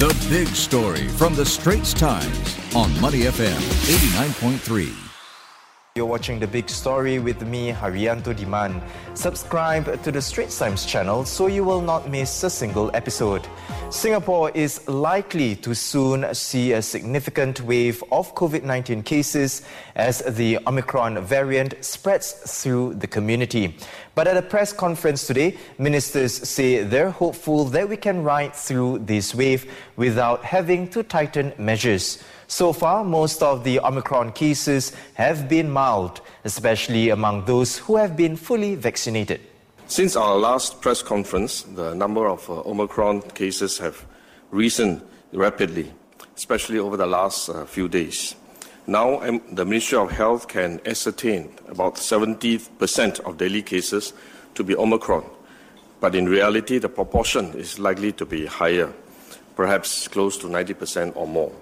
The big story from the Straits Times on Money FM 89.3. You're watching The Big Story with me, Hairianto Diman. Subscribe to the Straits Times channel so you will not miss a single episode. Singapore is likely to soon see a significant wave of COVID 19 cases as the Omicron variant spreads through the community. But at a press conference today, ministers say they're hopeful that we can ride through this wave without having to tighten measures. So far, most of the Omicron cases have been mild, especially among those who have been fully vaccinated. Since our last press conference, the number of uh, Omicron cases have risen rapidly, especially over the last uh, few days. Now, um, the Ministry of Health can ascertain about 70% of daily cases to be Omicron, but in reality, the proportion is likely to be higher, perhaps close to 90% or more.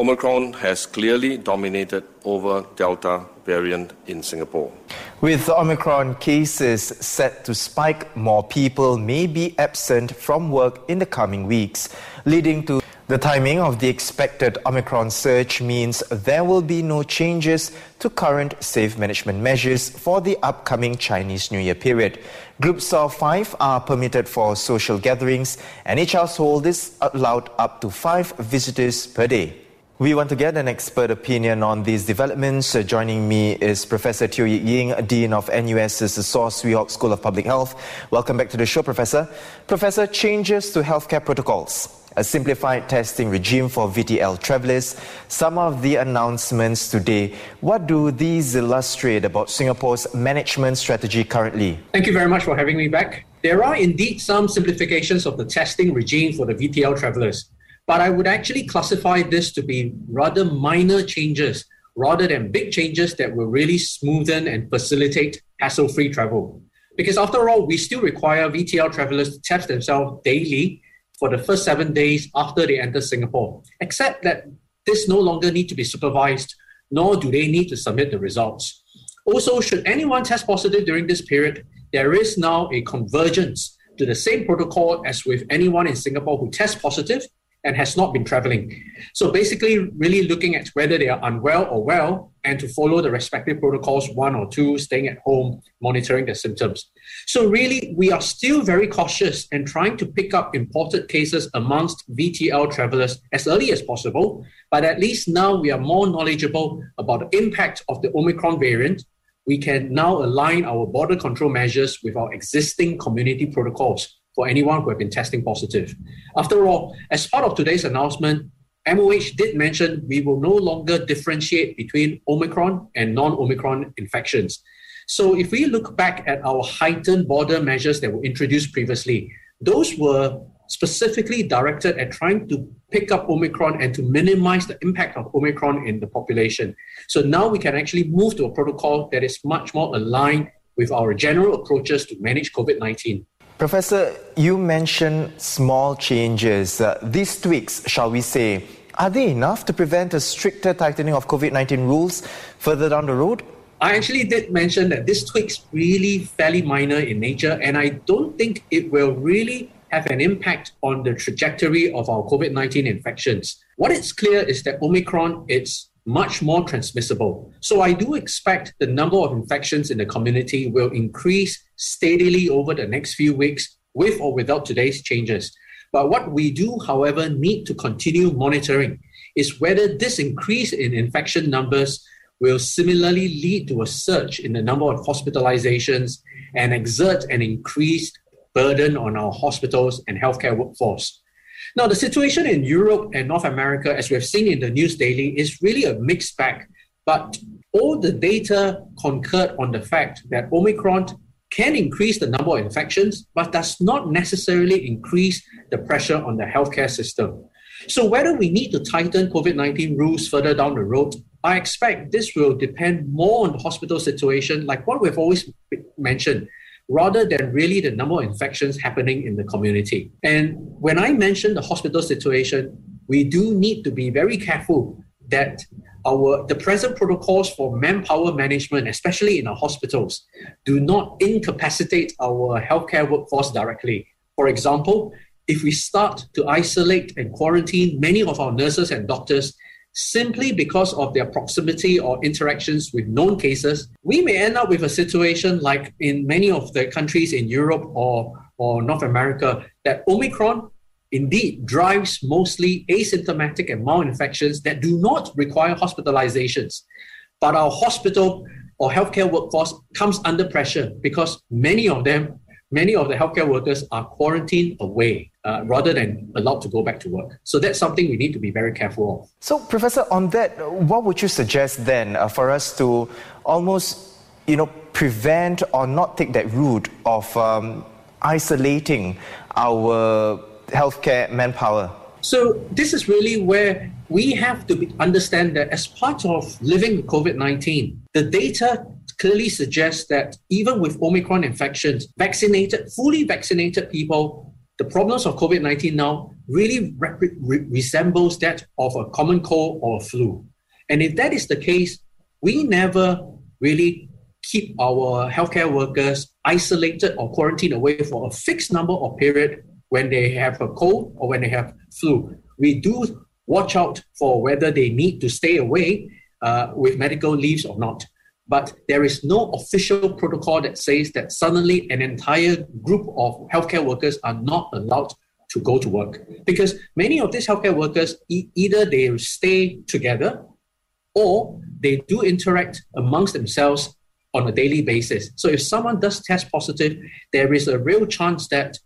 Omicron has clearly dominated over Delta variant in Singapore. With Omicron cases set to spike, more people may be absent from work in the coming weeks, leading to the timing of the expected Omicron surge means there will be no changes to current safe management measures for the upcoming Chinese New Year period. Groups of five are permitted for social gatherings, and each household is allowed up to five visitors per day. We want to get an expert opinion on these developments. Uh, joining me is Professor Teo Ying, Dean of NUS's Saw Swee Hock School of Public Health. Welcome back to the show, Professor. Professor, changes to healthcare protocols a simplified testing regime for VTL travelers, some of the announcements today. What do these illustrate about Singapore's management strategy currently? Thank you very much for having me back. There are indeed some simplifications of the testing regime for the VTL travelers, but I would actually classify this to be rather minor changes rather than big changes that will really smoothen and facilitate hassle free travel. Because after all, we still require VTL travelers to test themselves daily for the first seven days after they enter Singapore, except that this no longer need to be supervised, nor do they need to submit the results. Also, should anyone test positive during this period, there is now a convergence to the same protocol as with anyone in Singapore who tests positive and has not been traveling. So basically, really looking at whether they are unwell or well, and to follow the respective protocols one or two, staying at home, monitoring their symptoms. So really, we are still very cautious and trying to pick up imported cases amongst VTL travelers as early as possible. But at least now we are more knowledgeable about the impact of the Omicron variant. We can now align our border control measures with our existing community protocols for anyone who have been testing positive. After all, as part of today's announcement, MOH did mention we will no longer differentiate between Omicron and non Omicron infections. So, if we look back at our heightened border measures that were introduced previously, those were specifically directed at trying to pick up Omicron and to minimize the impact of Omicron in the population. So, now we can actually move to a protocol that is much more aligned with our general approaches to manage COVID 19. Professor, you mentioned small changes. Uh, these tweaks, shall we say, are they enough to prevent a stricter tightening of COVID 19 rules further down the road? I actually did mention that this tweak's really fairly minor in nature, and I don't think it will really have an impact on the trajectory of our COVID 19 infections. What is clear is that Omicron is much more transmissible. So I do expect the number of infections in the community will increase steadily over the next few weeks with or without today's changes. But what we do, however, need to continue monitoring is whether this increase in infection numbers will similarly lead to a surge in the number of hospitalizations and exert an increased burden on our hospitals and healthcare workforce. Now, the situation in Europe and North America, as we have seen in the news daily, is really a mixed bag. But all the data concurred on the fact that Omicron can increase the number of infections, but does not necessarily increase the pressure on the healthcare system. So, whether we need to tighten COVID 19 rules further down the road, I expect this will depend more on the hospital situation, like what we've always mentioned rather than really the number of infections happening in the community. And when I mention the hospital situation, we do need to be very careful that our the present protocols for manpower management, especially in our hospitals, do not incapacitate our healthcare workforce directly. For example, if we start to isolate and quarantine many of our nurses and doctors simply because of their proximity or interactions with known cases, we may end up with a situation like in many of the countries in Europe or, or North America that Omicron indeed drives mostly asymptomatic and mild infections that do not require hospitalizations. But our hospital or healthcare workforce comes under pressure because many of them, many of the healthcare workers are quarantined away uh, rather than allowed to go back to work. So that's something we need to be very careful of. So, Professor, on that, what would you suggest then uh, for us to almost, you know, prevent or not take that route of um, isolating our healthcare manpower? So this is really where we have to be, understand that as part of living with COVID-19, the data clearly suggests that even with Omicron infections, vaccinated, fully vaccinated people, the problems of COVID-19 now really rep- re- resembles that of a common cold or flu. And if that is the case, we never really keep our healthcare workers isolated or quarantined away for a fixed number or period when they have a cold or when they have flu. We do watch out for whether they need to stay away uh, with medical leaves or not. But there is no official protocol that says that suddenly an entire group of healthcare workers are not allowed to go to work. Because many of these healthcare workers, e- either they stay together or they do interact amongst themselves on a daily basis. So if someone does test positive, there is a real chance that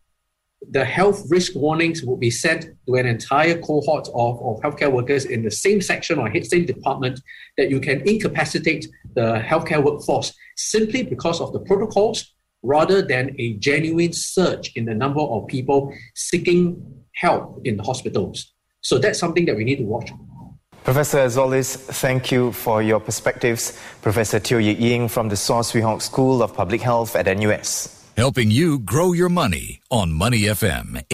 the health risk warnings will be sent to an entire cohort of, of healthcare workers in the same section or same department that you can incapacitate the healthcare workforce simply because of the protocols rather than a genuine surge in the number of people seeking help in the hospitals. So that's something that we need to watch. Professor, as always, thank you for your perspectives. Professor Teo Ying from the Saw Swee Hock School of Public Health at NUS helping you grow your money on Money FM